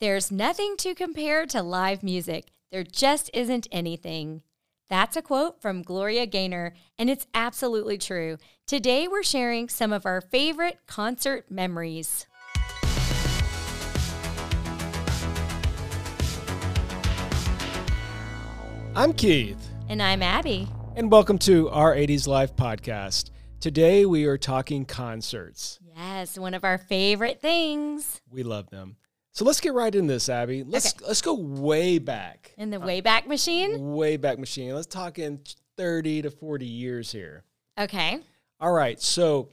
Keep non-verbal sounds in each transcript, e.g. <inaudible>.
There's nothing to compare to live music. There just isn't anything. That's a quote from Gloria Gaynor, and it's absolutely true. Today, we're sharing some of our favorite concert memories. I'm Keith. And I'm Abby. And welcome to our 80s Life podcast. Today we are talking concerts. Yes, one of our favorite things. We love them. So let's get right in this, Abby. Let's okay. let's go way back. In the uh, way back Machine? Way back machine. Let's talk in 30 to 40 years here. Okay. All right. So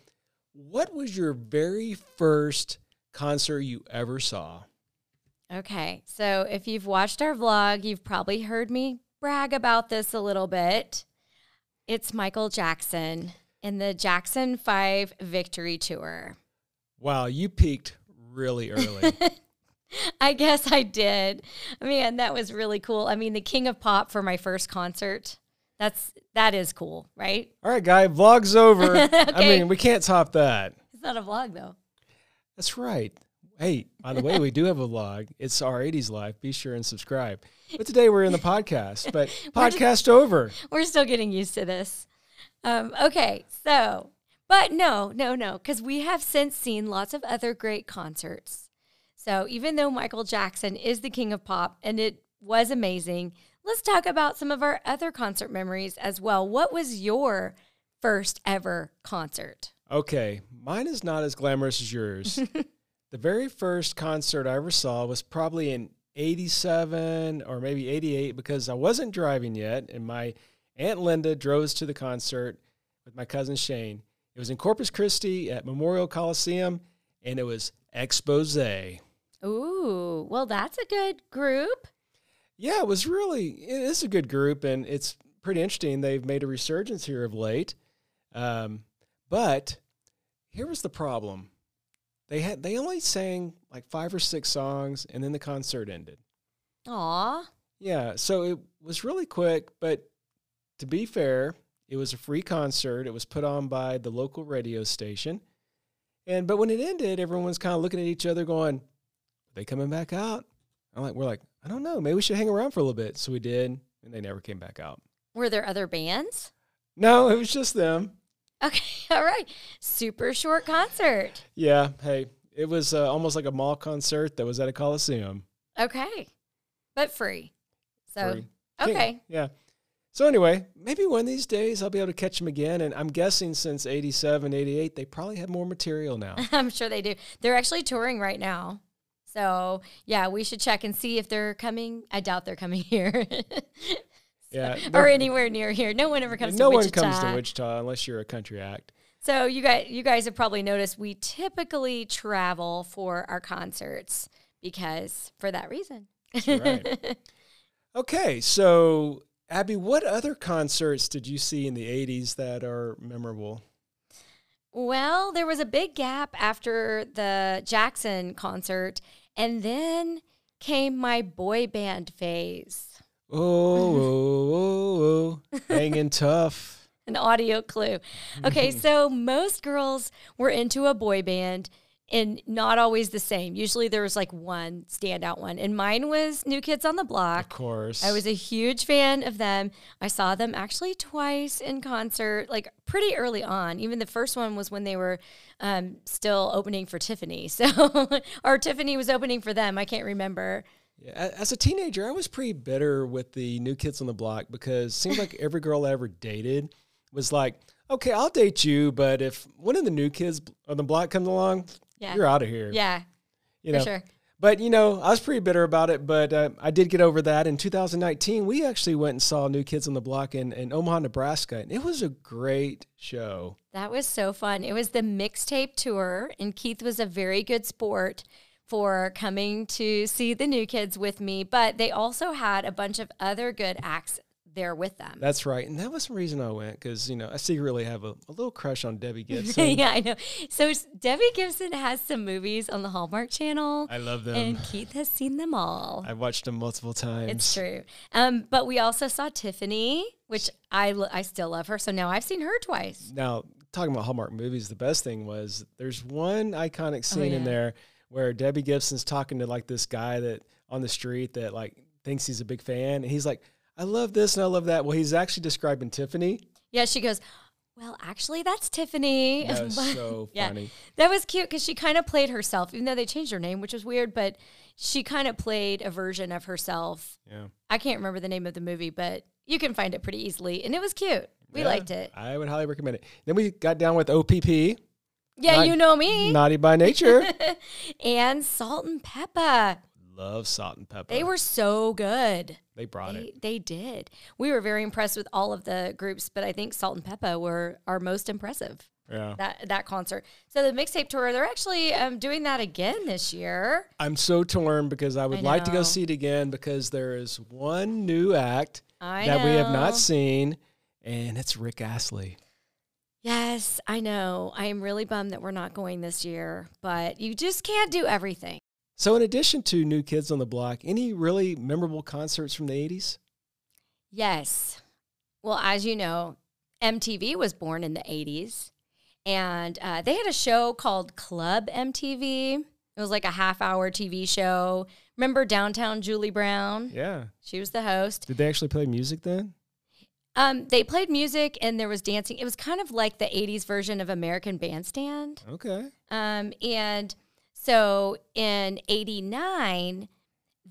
what was your very first concert you ever saw? Okay. So if you've watched our vlog, you've probably heard me brag about this a little bit. It's Michael Jackson in the Jackson 5 Victory Tour. Wow, you peaked really early. <laughs> I guess I did. Man, that was really cool. I mean, the King of Pop for my first concert. That's that is cool, right? All right, guy, vlog's over. <laughs> okay. I mean, we can't top that. It's not a vlog though. That's right. Hey, by the way, we do have a vlog. It's our 80s life. Be sure and subscribe. But today we're in the podcast, <laughs> but podcast just, over. We're still getting used to this. Um, okay, so, but no, no, no, because we have since seen lots of other great concerts. So even though Michael Jackson is the king of pop and it was amazing, let's talk about some of our other concert memories as well. What was your first ever concert? Okay, mine is not as glamorous as yours. <laughs> The very first concert I ever saw was probably in 87 or maybe 88 because I wasn't driving yet and my Aunt Linda drove us to the concert with my cousin Shane. It was in Corpus Christi at Memorial Coliseum and it was Expose. Ooh, well, that's a good group. Yeah, it was really, it is a good group and it's pretty interesting. They've made a resurgence here of late. Um, but here was the problem they had they only sang like five or six songs, and then the concert ended. Aw. Yeah, so it was really quick, but to be fair, it was a free concert. It was put on by the local radio station. And but when it ended, everyone was kind of looking at each other going, they coming back out? I'm like, we're like, I don't know. Maybe we should hang around for a little bit. So we did, and they never came back out. Were there other bands? No, it was just them. Okay, <laughs> all right. Super short concert. Yeah, hey, it was uh, almost like a mall concert that was at a coliseum. Okay, but free. So free. okay, yeah. So anyway, maybe one of these days I'll be able to catch them again. And I'm guessing since 87, 88, they probably have more material now. <laughs> I'm sure they do. They're actually touring right now. So yeah, we should check and see if they're coming. I doubt they're coming <laughs> here. Yeah, <laughs> or anywhere near here. No one ever comes. No to Wichita. one comes to Wichita unless you're a country act. So you guys, you guys have probably noticed we typically travel for our concerts because for that reason. right. <laughs> okay, so Abby, what other concerts did you see in the '80s that are memorable? Well, there was a big gap after the Jackson concert, and then came my boy band phase. Oh, oh, oh, <laughs> oh, hanging tough. An audio clue. Okay, <laughs> so most girls were into a boy band and not always the same. Usually there was like one standout one. And mine was New Kids on the Block. Of course. I was a huge fan of them. I saw them actually twice in concert, like pretty early on. Even the first one was when they were um, still opening for Tiffany. <laughs> So, or Tiffany was opening for them. I can't remember. Yeah, as a teenager, I was pretty bitter with the New Kids on the Block because it seemed like <laughs> every girl I ever dated was like, okay, I'll date you, but if one of the new kids on the block comes along, yeah. you're out of here. Yeah, you know. sure. But you know, I was pretty bitter about it, but uh, I did get over that. In 2019, we actually went and saw New Kids on the Block in, in Omaha, Nebraska, and it was a great show. That was so fun. It was the mixtape tour, and Keith was a very good sport for coming to see the new kids with me, but they also had a bunch of other good acts there with them. That's right. And that was the reason I went because, you know, I secretly have a, a little crush on Debbie <laughs> Gibson. yeah, I know. So Debbie Gibson has some movies on the Hallmark Channel. I love them. And Keith has seen them all. <laughs> I've watched them multiple times. It's true. Um, but we also saw Tiffany, which I, I still love her. So now I've seen her twice. Now, talking about Hallmark movies, the best thing was there's one iconic oh, scene oh, yeah. in there where Debbie Gibson's talking to like this guy that on the street that like thinks he's a big fan, and he's like, "I love this and I love that." Well, he's actually describing Tiffany. Yeah, she goes, Well, actually, that's Tiffany. That was <laughs> But- so yeah. funny. That was cute because she kind of played herself, even though they changed her name, which was weird, but she kind of played a version of herself. Yeah, I can't remember the name of the movie, but you can find it pretty easily. And it was cute. We Yeah, liked it. I would highly recommend it. Then we got down with OPP, Yeah, Not- you know me. Naughty by Nature. <laughs> and Salt-N-Pepa. Love Salt-N-Pepa. They were so good. they brought They, it. they did. We were very impressed with all of the groups, but I think Salt-N-Pepa were our most impressive. Yeah, That that concert. So the mixtape tour, they're actually um, doing that again this year. I'm so torn because I would I like to go see it again because there is one new act I that we have not seen, and it's Rick Astley. Yes, I know. I am really bummed that we're not going this year, but you just can't do everything. So, in addition to New Kids on the Block, any really memorable concerts from the 80s? Yes. Well, as you know, MTV was born in the 80s, and uh, they had a show called Club MTV. It was like a half hour TV show. Remember Downtown Julie Brown? Yeah. She was the host. Did they actually play music then? Um, they played music and there was dancing. It was kind of like the 80s version of American Bandstand. Okay. Um, and so in 89,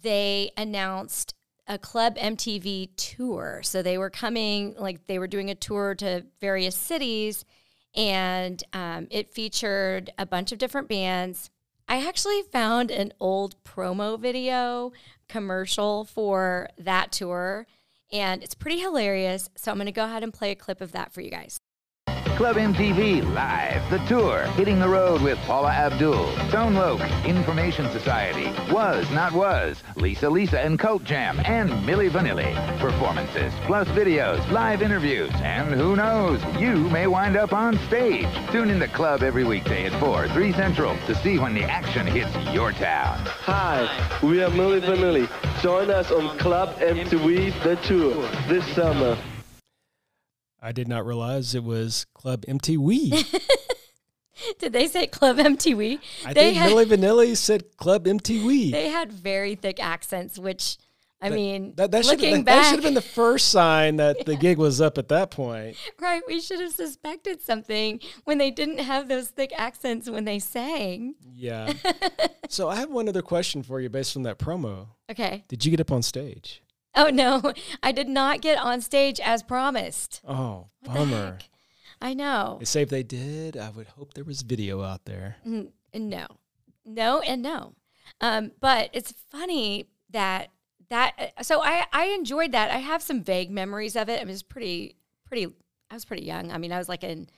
they announced a Club MTV tour. So they were coming, like, they were doing a tour to various cities, and um, it featured a bunch of different bands. I actually found an old promo video commercial for that tour, and it's pretty hilarious. So I'm going to go ahead and play a clip of that for you guys. Club MTV Live, the tour, hitting the road with Paula Abdul, Tone Loc, Information Society, Was Not Was, Lisa Lisa and Cult Jam, and Milli Vanilli. Performances, plus videos, live interviews, and who knows, you may wind up on stage. Tune in to Club every weekday at 4, 3 Central to see when the action hits your town. Hi, we are Milli Vanilli. Join us on Club MTV The Tour this summer. I did not realize it was Club MTV. <laughs> Did they say Club MTV? I they think had, Milli Vanilli said Club MTV. they had very thick accents, which I mean, that, that should looking that, back, should have been the first sign that the <laughs> gig was up at that point. right? We should have suspected something when they didn't have those thick accents when they sang. Yeah. <laughs> so I have one other question for you based on that promo. Okay. Did you get up on stage? <laughs> Oh no, I did not get on stage as promised. Oh, What bummer. I know. They say if they did, I would hope there was video out there. N- No, no, and no. Um, but it's funny that that. uh, So I I enjoyed that. I have some vague memories of it. I was pretty pretty. I was pretty young. I mean, I was like in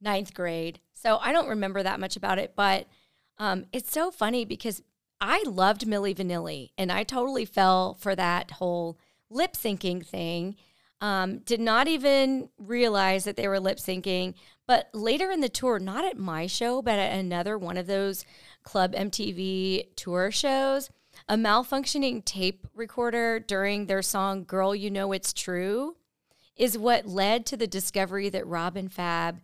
ninth grade, so I don't remember that much about it. But um, it's so funny because I loved Milli Vanilli, and I totally fell for that whole lip syncing thing. Um, did not even realize that they were lip syncing. But later in the tour, not at my show, but at another one of those Club MTV tour shows, a malfunctioning tape recorder during their song Girl, You Know It's True is what led to the discovery that Rob and Fab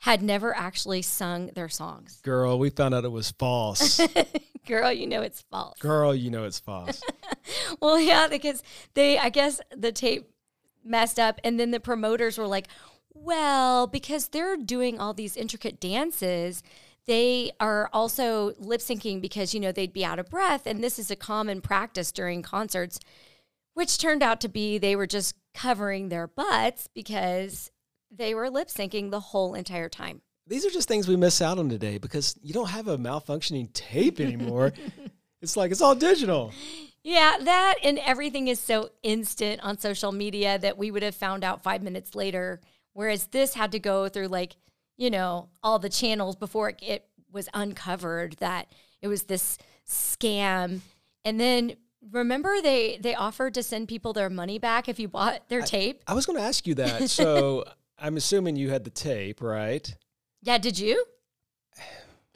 had never actually sung their songs. Girl, we found out it was false. <laughs> Girl, you know it's false. Girl, you know it's false. <laughs> Well, yeah, because they, I guess the tape messed up, and then the promoters were like, well, because they're doing all these intricate dances, they are also lip syncing because, you know, they'd be out of breath. And this is a common practice during concerts, which turned out to be they were just covering their butts because they were lip syncing the whole entire time. These are just things we miss out on today because you don't have a malfunctioning tape anymore. <laughs> it's like it's all digital. Yeah, that and everything is so instant on social media that we would have found out five minutes later. Whereas this had to go through like, you know, all the channels before it, it was uncovered that it was this scam. And then remember they they offered to send people their money back if you bought their tape. I was going to ask you that. <laughs> So I'm assuming you had the tape, right? Yeah, did you?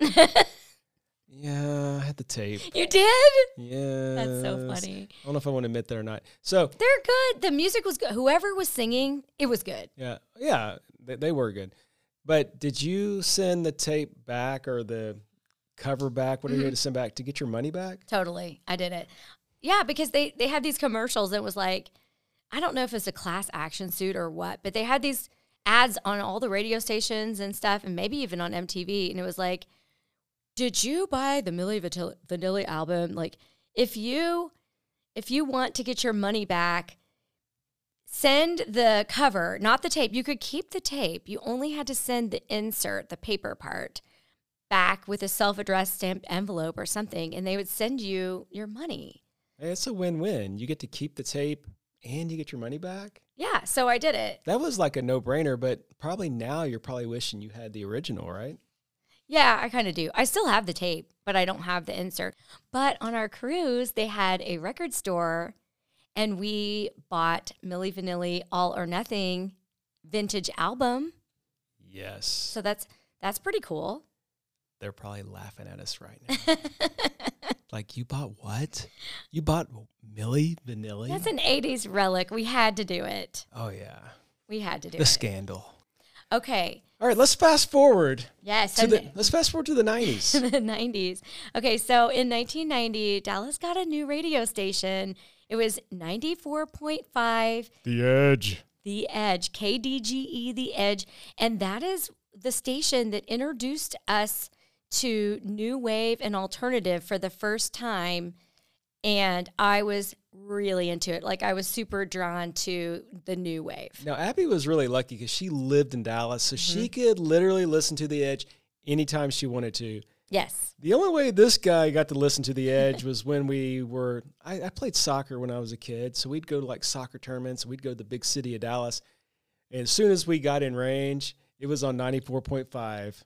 <laughs> Yeah, I had the tape. You did? Yeah. That's so funny. I don't know if I want to admit that or not. So, They're good. The music was good. Whoever was singing, it was good. yeah, yeah, they, they were good. But did you send the tape back or the cover back, What whatever you had mm-hmm. to send back to get your money back. Totally. I did it. Yeah, because they they had these commercials and it was like I don't know if it's a class action suit or what, but they had these ads on all the radio stations and stuff and maybe even on MTV and it was like did you buy the Milli Vanilli, album? Like if you if you want to get your money back, send the cover, not the tape. You could keep the tape. You only had to send the insert, the paper part, back with a self addressed stamped envelope or something, and they would send you your money. It's a win-win. You get to keep the tape and you get your money back. Yeah, so I did it. That was like a no-brainer, but probably now you're probably wishing you had the original, right? Yeah, I kind of do. I still have the tape, but I don't have the insert. But on our cruise, they had a record store and we bought Milli Vanilli All or Nothing vintage album. Yes. So that's that's pretty cool. They're probably laughing at us right <laughs> now. Like you bought what? You bought Milli Vanilli? That's an 80s relic. We had to do it. oh yeah. We had to do The it. scandal. Okay. All right, let's fast forward Yes. to the let's fast forward to the 90s. <laughs> the 90s. Okay, so in 1990, Dallas got a new radio station. It was 94.5 the Edge. The Edge, KDGE The Edge, and that is the station that introduced us to new wave and alternative for the first time and I was really into it. Like I was super drawn to the new wave. Now Abby was really lucky because she lived in Dallas, so she mm-hmm. could literally listen to the Edge anytime she wanted to. Yes. The only way this guy got to listen to the Edge <laughs> was when we were. I, I played soccer when I was a kid, so we'd go to like soccer tournaments. We'd go to the big city of Dallas, and as soon as we got in range, it was on ninety four point five.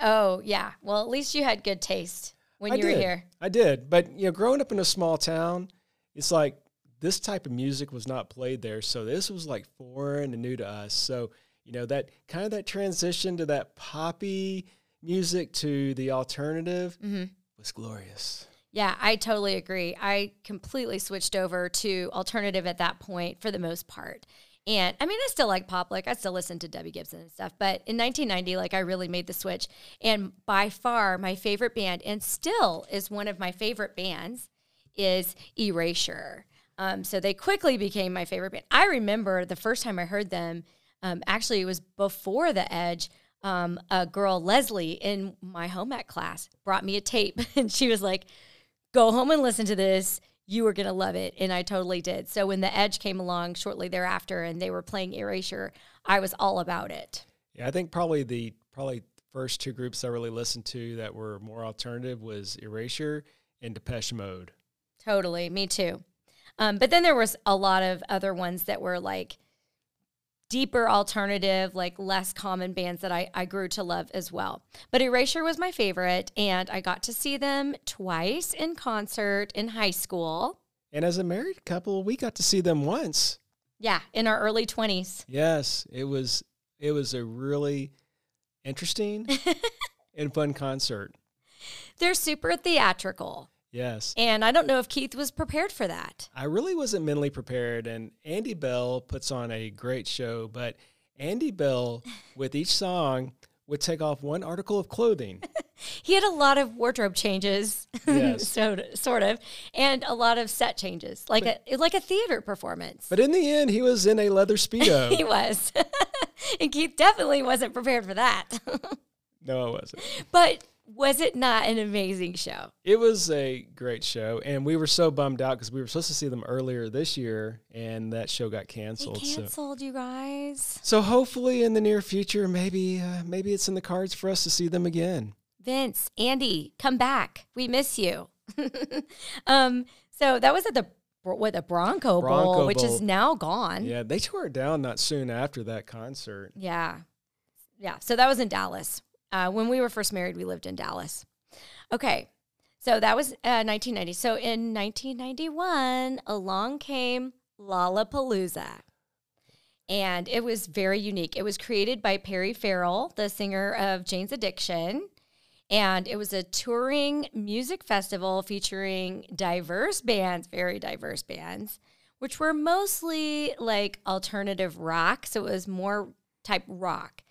Oh, yeah. Well, at least you had good taste when I you did. were here. I did, but you know, growing up in a small town, it's like this type of music was not played there, so this was like foreign and new to us. So you know that kind of that transition to that poppy music to the alternative mm-hmm. was glorious. Yeah, I totally agree. I completely switched over to alternative at that point for the most part. And I mean, I still like pop, like I still listen to Debbie Gibson and stuff. But in 1990, like I really made the switch. And by far, my favorite band, and still is one of my favorite bands, is Erasure. Um, so they quickly became my favorite band. I remember the first time I heard them, um, actually, it was before The Edge. Um, a girl, Leslie, in my home ec class brought me a tape, <laughs> and she was like, Go home and listen to this. You were going to love it. And I totally did. So when The Edge came along shortly thereafter and they were playing Erasure, I was all about it. Yeah, I think probably the probably first two groups I really listened to that were more alternative was Erasure and Depeche Mode. Totally, me too. Um, but then there was a lot of other ones that were like deeper alternative, like less common bands that I, I grew to love as well. But Erasure was my favorite, and I got to see them twice in concert in high school. And as a married couple, we got to see them once. Yeah, in our early 20s. Yes, it was it was a really interesting <laughs> and fun concert. They're super theatrical. Yes. And I don't know if Keith was prepared for that. I really wasn't mentally prepared and Andy Bell puts on a great show, but Andy Bell <laughs> with each song would take off one article of clothing. <laughs> He had a lot of wardrobe changes, Yes. <laughs> so, sort of, and a lot of set changes, like a like a theater performance. But in the end, he was in a leather speedo. he was, and Keith definitely wasn't prepared for that. no, I wasn't. but was it not an amazing show? It was a great show, and we were so bummed out because we were supposed to see them earlier this year, and that show got They canceled. So, canceled, you guys. so hopefully in the near future, maybe uh, maybe it's in the cards for us to see them again. Vince, Andy, come back. We miss you. <laughs> um, so that was at the what the Bronco, Bowl, Bronco which is now gone. Yeah, they tore it down not soon after that concert. Yeah. Yeah. So that was in Dallas. Uh, when we were first married, we lived in Dallas. Okay. So that was uh, 1990. So in 1991, along came Lollapalooza. And it was very unique. It was created by Perry Farrell, the singer of Jane's Addiction. And it was a touring music festival featuring diverse bands, very diverse bands, which were mostly like alternative rock. So it was more type rock.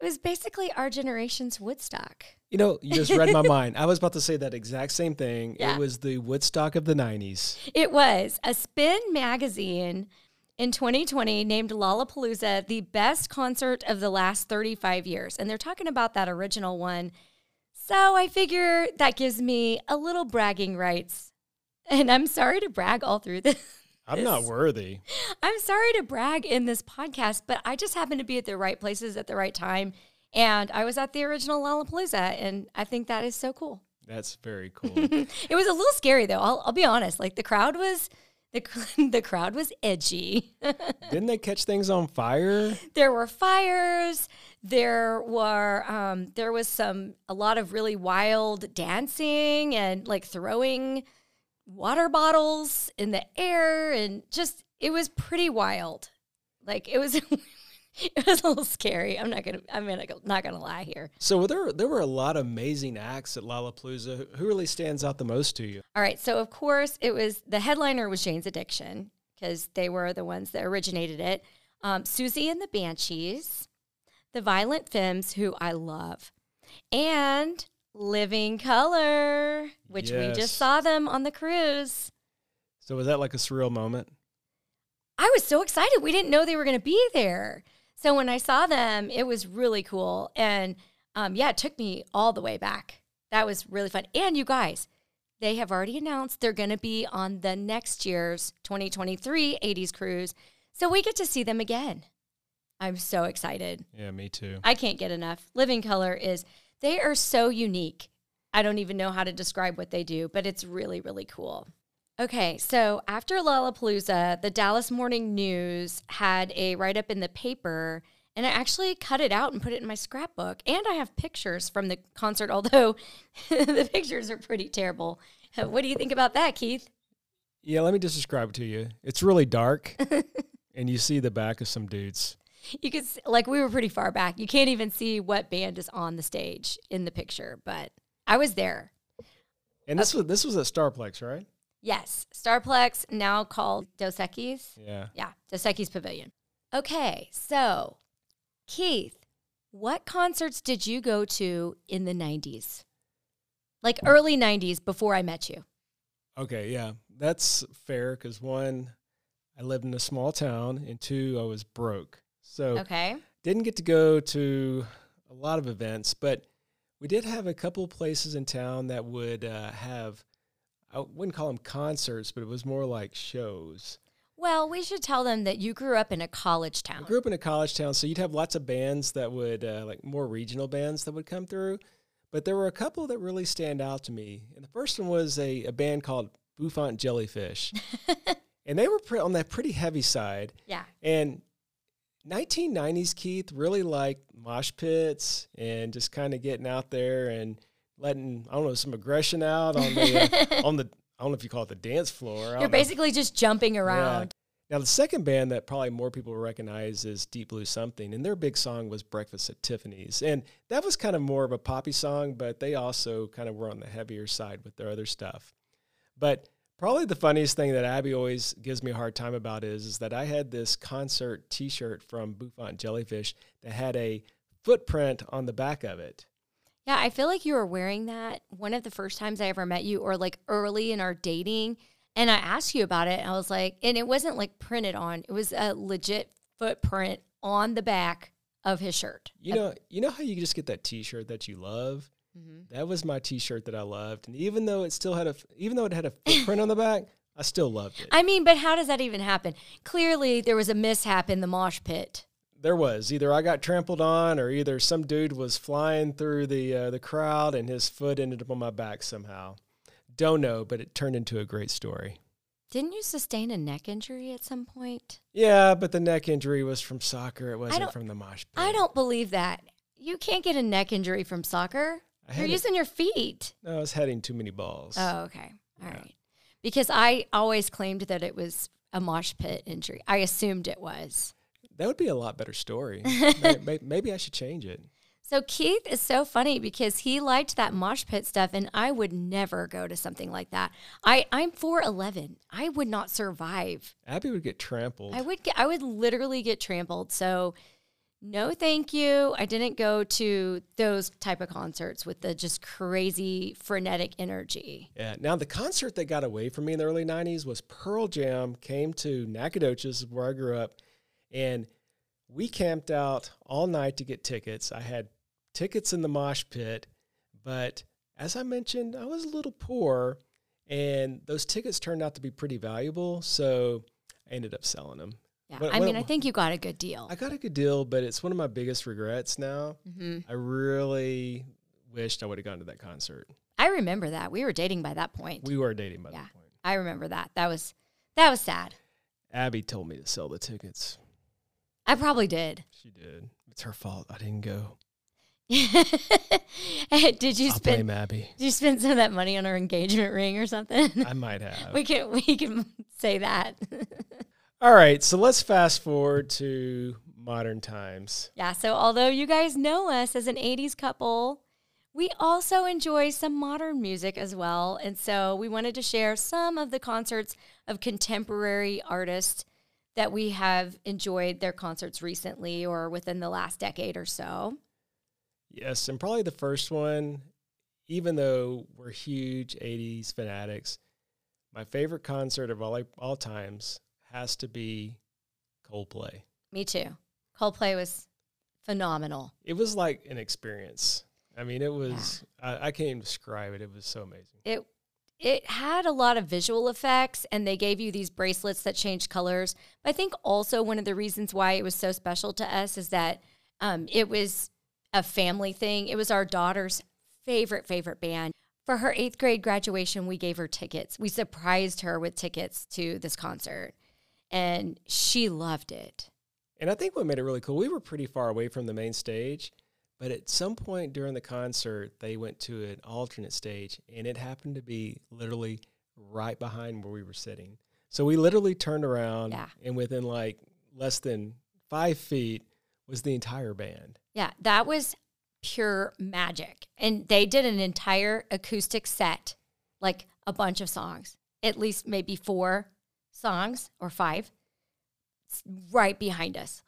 It was basically our generation's Woodstock. You know, you just read my <laughs> mind. I was about to say that exact same thing. Yeah. It was the Woodstock of the 90s. It was a Spin magazine in 2020 named Lollapalooza the best concert of the last 35 years. And they're talking about that original one. So I figure that gives me a little bragging rights. And I'm sorry to brag all through this. I'm not worthy. I'm sorry to brag in this podcast, but I just happened to be at the right places at the right time. And I was at the original Lollapalooza, and I think that is so cool. That's very <laughs> cool. It was a little scary though. I'll, I'll be honest. Like the crowd was the <laughs> the crowd was edgy. <laughs> Didn't they catch things on fire? there were fires. There were um, there was some a lot of really wild dancing and like throwing water bottles in the air and just it was pretty wild. Like it was <laughs> it was a little scary. I'm not gonna I'm gonna not gonna lie here. So there, there were a lot of amazing acts at Lollapalooza. Who really stands out the most to you? All right. So, of course, it was the headliner was Jane's Addiction because they were the ones that originated it. Um, Siouxsie and the Banshees, the Violent Femmes, who I love, and Living Colour, which we just saw them on the cruise. So was that like a surreal moment? I was so excited. We didn't know they were going to be there. So when I saw them, it was really cool. And um, yeah, it took me all the way back. That was really fun. And you guys, they have already announced they're going to be on the next year's 2023 80s cruise. So we get to see them again. I'm so excited. Yeah, me too. I can't get enough. Living Colour is, they are so unique. I don't even know how to describe what they do, but it's really, really cool. Okay, so after Lollapalooza, the Dallas Morning News had a write up in the paper, and I actually cut it out and put it in my scrapbook. And I have pictures from the concert, <laughs> although the pictures are pretty terrible. <laughs> What do you think about that, Keith? Yeah, let me just describe it to you. It's really dark, <laughs> and you see the back of some dudes. You could, like, we were pretty far back. You can't even see what band is on the stage in the picture, but I was there. And this was this was at Starplex, right? Yes, Starplex, now called Dos Equis. Yeah. Yeah, Dos Equis Pavilion. Okay, so Keith, what concerts did you go to in the 90s? Like early 90s before I met you. Okay, yeah, that's fair because one, I lived in a small town, and two, I was broke, so Okay. didn't get to go to a lot of events. But we did have a couple places in town that would uh, have, I wouldn't call them concerts, but it was more like shows. Well, we should tell them that you grew up in a college I town. grew up in a college town, so you'd have lots of bands that would, uh, like more regional bands that would come through. But there were a couple that really stand out to me. And the first one was a, a band called Bouffant Jellyfish. <laughs> and they were pre- on that pretty heavy side. Yeah. And 1990s Keith really liked mosh pits and just kind of getting out there and letting, I don't know, some aggression out on the, uh, <laughs> on the, I don't know if you call it the dance floor. You're don't know. basically just jumping Yeah. around. Now, the second band that probably more people recognize is Deep Blue Something, and their big song was Breakfast at Tiffany's. And that was kind of more of a poppy song, but they also kind of were on the heavier side with their other stuff. But probably the funniest thing that Abby always gives me a hard time about is, is that I had this concert t shirt from Bouffant Jellyfish that had a footprint on the back of it. Yeah, I feel like you were wearing that one of the first times I ever met you, or like early in our dating. And I asked you about it. And I was like, and it wasn't like printed on, it was a legit footprint on the back of his shirt. You know, you know how you just get that T-shirt that you love. Mm-hmm. That was my T-shirt that I loved, and even though it still had a, even though it had a <laughs> footprint on the back, I still loved it. I mean, but how does that even happen? Clearly, there was a mishap in the mosh pit. there was either I got trampled on, or either some dude was flying through the uh, the crowd, and his foot ended up on my back somehow. Don't know, but it turned into a great story. Didn't you sustain a neck injury at some point? Yeah, but the neck injury was from soccer. It wasn't from the mosh pit. I don't believe that. You can't get a neck injury from soccer. You're using your feet. No, I was heading too many balls. Oh, okay. All Yeah. right. Because I always claimed that it was a mosh pit injury. I assumed it was. That would be a lot better story. <laughs> maybe, maybe I should change it. So Keith is so funny because he liked that mosh pit stuff, and I would never go to something like that. I I'm four eleven. I would not survive. Abby would get trampled. I would get. I would literally get trampled. So no thank you. I didn't go to those type of concerts with the just crazy frenetic energy. Yeah. Now the concert that got away from me in the early '90s was Pearl Jam came to Nacogdoches, where I grew up, and we camped out all night to get tickets. I had tickets in the mosh pit, but as I mentioned, I was a little poor, and those tickets turned out to be pretty valuable, so I ended up selling them. Yeah. I mean, I think you got a good deal. I got a good deal, but it's one of my biggest regrets now. Mhm. I really wished I would have gone to that concert. I remember that. We were dating by that point. We were dating by Yeah. that point. I remember that. That was that was sad. Abby told me to sell the tickets. I probably did. She did. It's her fault. I didn't go. <laughs> did you I'll spend blame Abby. did you spend some of that money on her engagement ring or something? I might have. <laughs> we can we can say that. <laughs> All right, so let's fast forward to modern times. yeah, so although you guys know us as an 80s couple, we also enjoy some modern music as well. And so we wanted to share some of the concerts of contemporary artists that we have enjoyed their concerts recently or within the last decade or so. Yes, and probably the first one, even though we're huge 80s fanatics, my favorite concert of all, all times has to be Coldplay. Me too. Coldplay was phenomenal. It was like an experience. I mean, it was, I, I can't even describe it. It was so amazing. It it had a lot of visual effects and they gave you these bracelets that changed colors. But I think also one of the reasons why it was so special to us is that um, it was a family thing. It was our daughter's favorite, favorite band. For her eighth grade graduation, we gave her tickets. We surprised her with tickets to this concert and she loved it. And I think what made it really cool, we were pretty far away from the main stage, but at some point during the concert, they went to an alternate stage, and it happened to be literally right behind where we were sitting. So we literally turned around, Yeah. and within like less than five feet was the entire band. Yeah, that was pure magic. And they did an entire acoustic set, like a bunch of songs, at least maybe four songs or five, right behind us.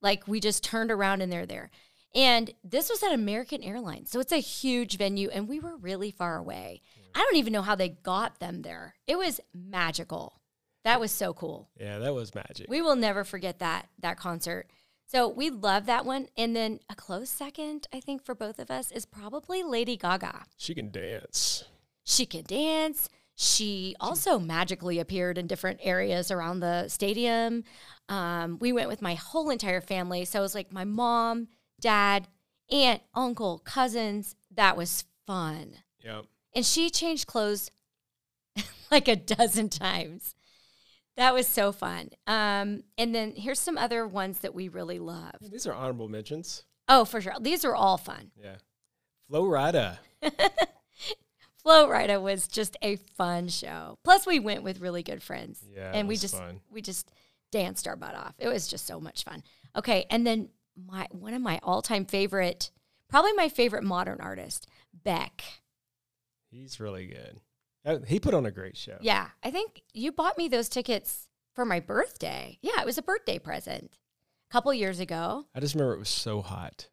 Like we just turned around and they're there. And this was at American Airlines. So it's a huge venue and we were really far away. I don't even know how they got them there. It was magical. That was so cool. Yeah, that was magic. We will never forget that that concert. So we love that one. And then a close second, I think, for both of us is probably Lady Gaga. she can dance. She can dance. She also magically appeared in different areas around the stadium. Um, we went with my whole entire family. So it was like my mom, dad, aunt, uncle, cousins. That was fun. Yep. And she changed clothes <laughs> like a dozen times. That was so fun. Um, and then here's some other ones that we really love. These are honorable mentions. Oh, for sure. These are all fun. Yeah. Flo Rida. <laughs> Flo Rida was just a fun show. Plus, we went with really good friends. Yeah, and we just fun. we just danced our butt off. It was just so much fun. Okay, and then my one of my all time favorite, probably my favorite modern artist, Beck. He's really good. Uh, He put on a great show. Yeah, I think you bought me those tickets for my birthday. Yeah, it was a birthday present a couple years ago. I just remember it was so hot.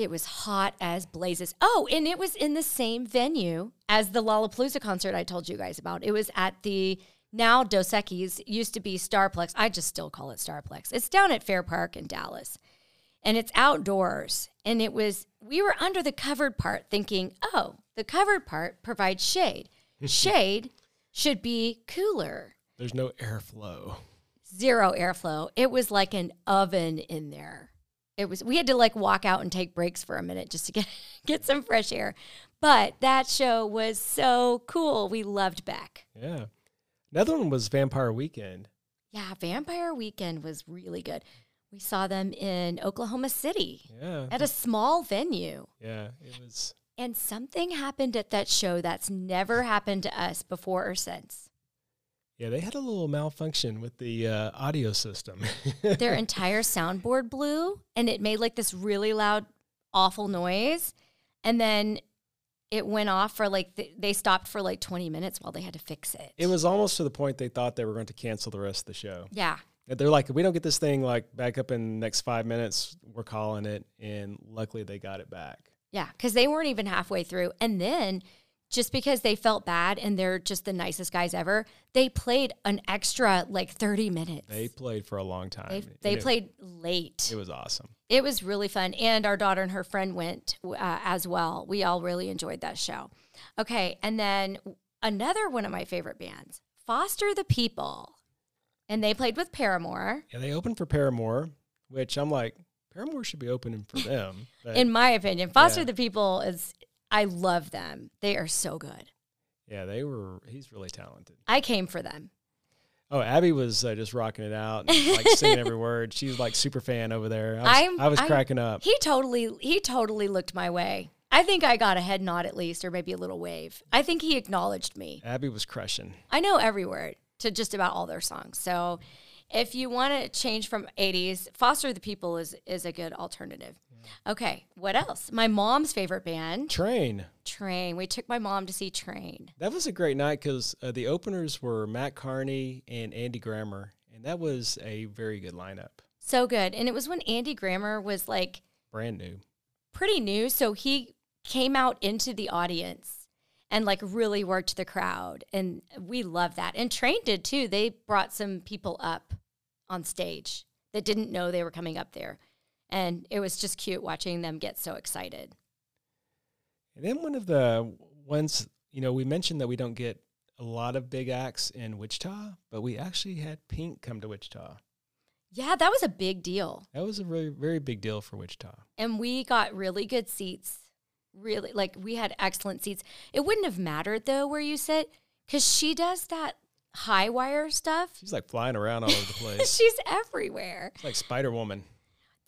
It was hot as blazes. Oh, and it was in the same venue as the Lollapalooza concert I told you guys about. It was at the now Dos Equis, used to be Starplex. I just still call it Starplex. It's down at Fair Park in Dallas. And it's outdoors. And it was, we were under the covered part thinking, oh, the covered part provides shade. <laughs> shade should be cooler. There's no airflow. Zero airflow. It was like an oven in there. It was we had to like walk out and take breaks for a minute just to get <laughs> get some fresh air. But that show was so cool. We loved Beck. Yeah. Another one was Vampire Weekend. Yeah, Vampire Weekend was really good. We saw them in Oklahoma City Yeah. at a small venue. Yeah. It was. And something happened at that show that's never happened to us before or since. Yeah, they had a little malfunction with the uh, audio system. <laughs> Their entire soundboard blew and it made like this really loud, awful noise. And then it went off for like, th- they stopped for like 20 minutes while they had to fix it. it was almost to the point they thought they were going to cancel the rest of the show. Yeah. They're like, if we don't get this thing like back up in the next five minutes, we're calling it. And luckily, they got it back. Yeah, because they weren't even halfway through. And then just because they felt bad and they're just the nicest guys ever, they played an extra like 30 minutes. They played for a long time. They, they it- played late. It was awesome. It was really fun. And our daughter and her friend went uh, as well. We all really enjoyed that show. Okay. And then another one of my favorite bands, Foster the People. And they played with Paramore. Yeah, they opened for Paramore, which I'm like, Paramore should be opening for them. <laughs> But In my opinion, Foster Yeah. the People is, I love them. They are so good. yeah, they were. He's really talented. I came for them. Oh, Abby was uh, just rocking it out, and, like singing every <laughs> word. She was like super fan over there. I was, I was I'm- cracking up. He totally, he totally looked my way. I think I got a head nod at least, or maybe a little wave. I think he acknowledged me. Abby was crushing. I know every word to just about all their songs. So if you want to change from 80s, Foster the People is is a good alternative. Okay, what else? My mom's favorite band, Train. Train. We took my mom to see Train. That was a great night because uh, the openers were Matt Kearney and Andy Grammer, and that was a very good lineup. So good. And it was when Andy Grammer was like Brand new. pretty new, so he came out into the audience and like really worked the crowd and we love that. And Train did too. They brought some people up on stage that didn't know they were coming up there. And it was just cute watching them get so excited. And then one of the ones, you know, we mentioned that we don't get a lot of big acts in Wichita, but we actually had Pink come to Wichita. Yeah, that was a big deal. That was a really very big deal for Wichita. And we got really good seats. Really, like we had excellent seats. It wouldn't have mattered though where you sit because she does that high wire stuff. She's like flying around all over the <laughs> place. She's everywhere. It's like Spider Woman.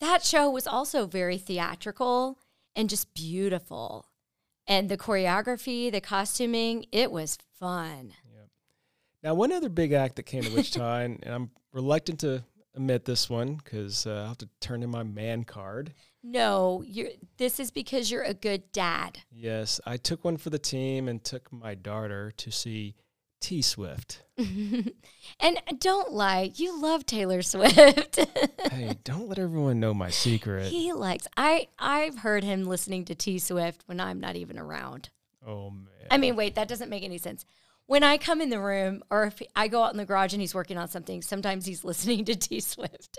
That show was also very theatrical and just beautiful. And the choreography, the costuming, it was fun. Yeah. Now, one other big act that came to Wichita, <laughs> and, and I'm reluctant to admit this one because uh, I'll have to turn in my man card. No, you're, this is because you're a good dad. Yes, I took one for the team and took my daughter to see T Swift. <laughs> And don't lie, you love Taylor Swift. <laughs> hey, don't let everyone know my secret. he likes I I've heard him listening to T Swift when I'm not even around. Oh man. I mean, wait, that doesn't make any sense. When I come in the room or if I go out in the garage and he's working on something, sometimes he's <laughs> listening to T Swift.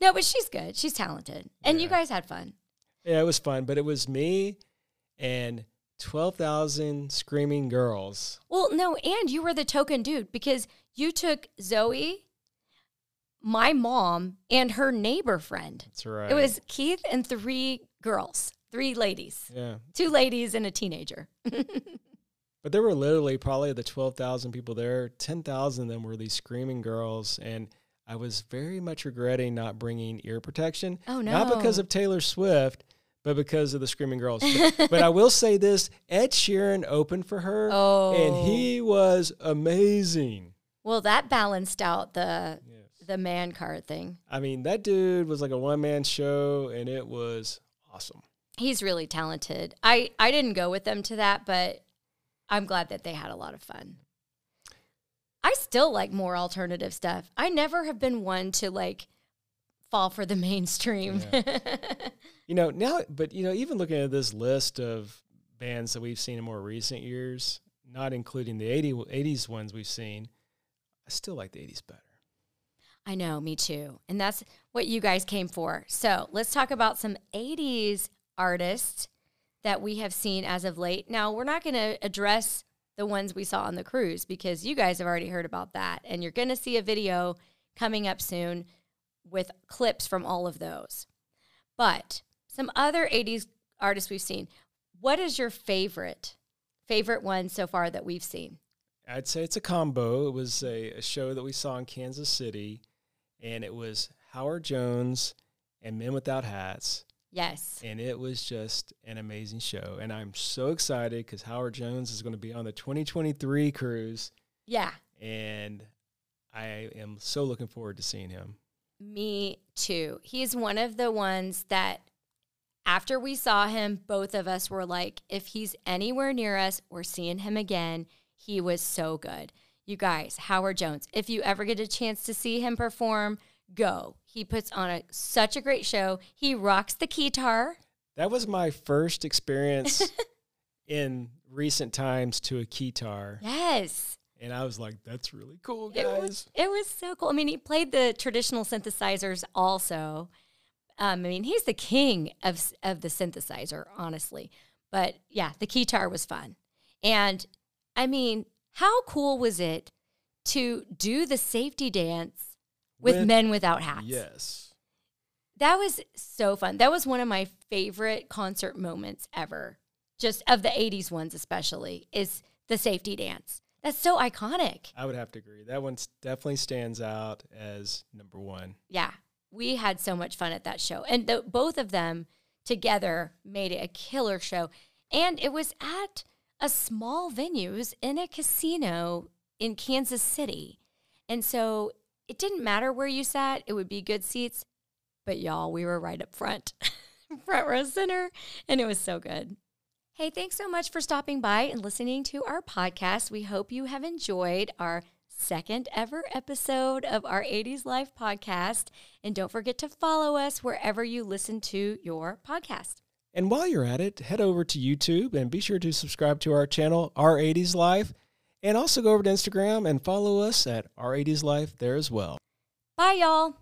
no, but she's good. She's talented. And you guys had fun. yeah, it was fun, but it was me and twelve thousand screaming girls. Well, no, and you were the token dude because you took Zoe, my mom, and her neighbor friend. That's right. It was Keith and three girls, three ladies, yeah, two ladies and a teenager. <laughs> but there were literally probably the twelve thousand people there. Ten thousand of them were these screaming girls, and I was very much regretting not bringing ear protection. Oh, no. Not because of Taylor Swift. But because of the screaming girls, <laughs> but, but I will say this: Ed Sheeran opened for her, Oh. and he oh. was amazing. Well, that balanced out the the man card thing. I mean, that dude was like a one man show, and it was awesome. He's really talented. I I didn't go with them to that, but I'm glad that they had a lot of fun. I still like more alternative stuff. I never have been one to like fall for the mainstream. You know, now, but you know, even looking at this list of bands that we've seen in more recent years, not including the 80, 80s ones we've seen, I still like the 80s better. I know, me too. And that's what you guys came for. So let's talk about some 80s artists that we have seen as of late. Now, we're not going to address the ones we saw on the cruise because you guys have already heard about that. And you're going to see a video coming up soon with clips from all of those. But some other 80s artists we've seen. What is your favorite, favorite one so far that we've seen? I'd say it's a combo. It was a, a show that we saw in Kansas City, and it was Howard Jones and Men Without Hats. Yes. And it was just an amazing show. And I'm so excited because Howard Jones is going to be on the 2023 cruise. Yeah. And I am so looking forward to seeing him. Me too. He's one of the ones that after we saw him, both of us were like, if he's anywhere near us, we're seeing him again. He was so good. You guys, Howard Jones, if you ever get a chance to see him perform, go. He puts on a such a great show. He rocks the keytar. That was my first experience <laughs> in recent times to a keytar. Yes. And I was like, that's really cool, It guys. was, it was so cool. I mean, he played the traditional synthesizers also. Um, I mean, he's the king of of the synthesizer, honestly. But yeah, the guitar was fun. And I mean, how cool was it to do the safety dance with, With- men without hats? Yes. That was so fun. That was one of my favorite concert moments ever. Just of the 80s ones especially is the safety dance. That's so iconic. I would have to agree. That one definitely stands out as number one. yeah, we had so much fun at that show. And the, both of them together made it a killer show. And it was at a small venue, was in a casino in Kansas City. And so it didn't matter where you sat, it would be good seats. But y'all, we were right up front, <laughs> front row center, and it was so good. Hey, thanks so much for stopping by and listening to our podcast. We hope you have enjoyed our second ever episode of our 80s Life podcast. And don't forget to follow us wherever you listen to your podcast. And while you're at it, head over to YouTube and be sure to subscribe to our channel, Our 80s Life. And also go over to Instagram and follow us at Our 80s Life there as well. Bye, y'all.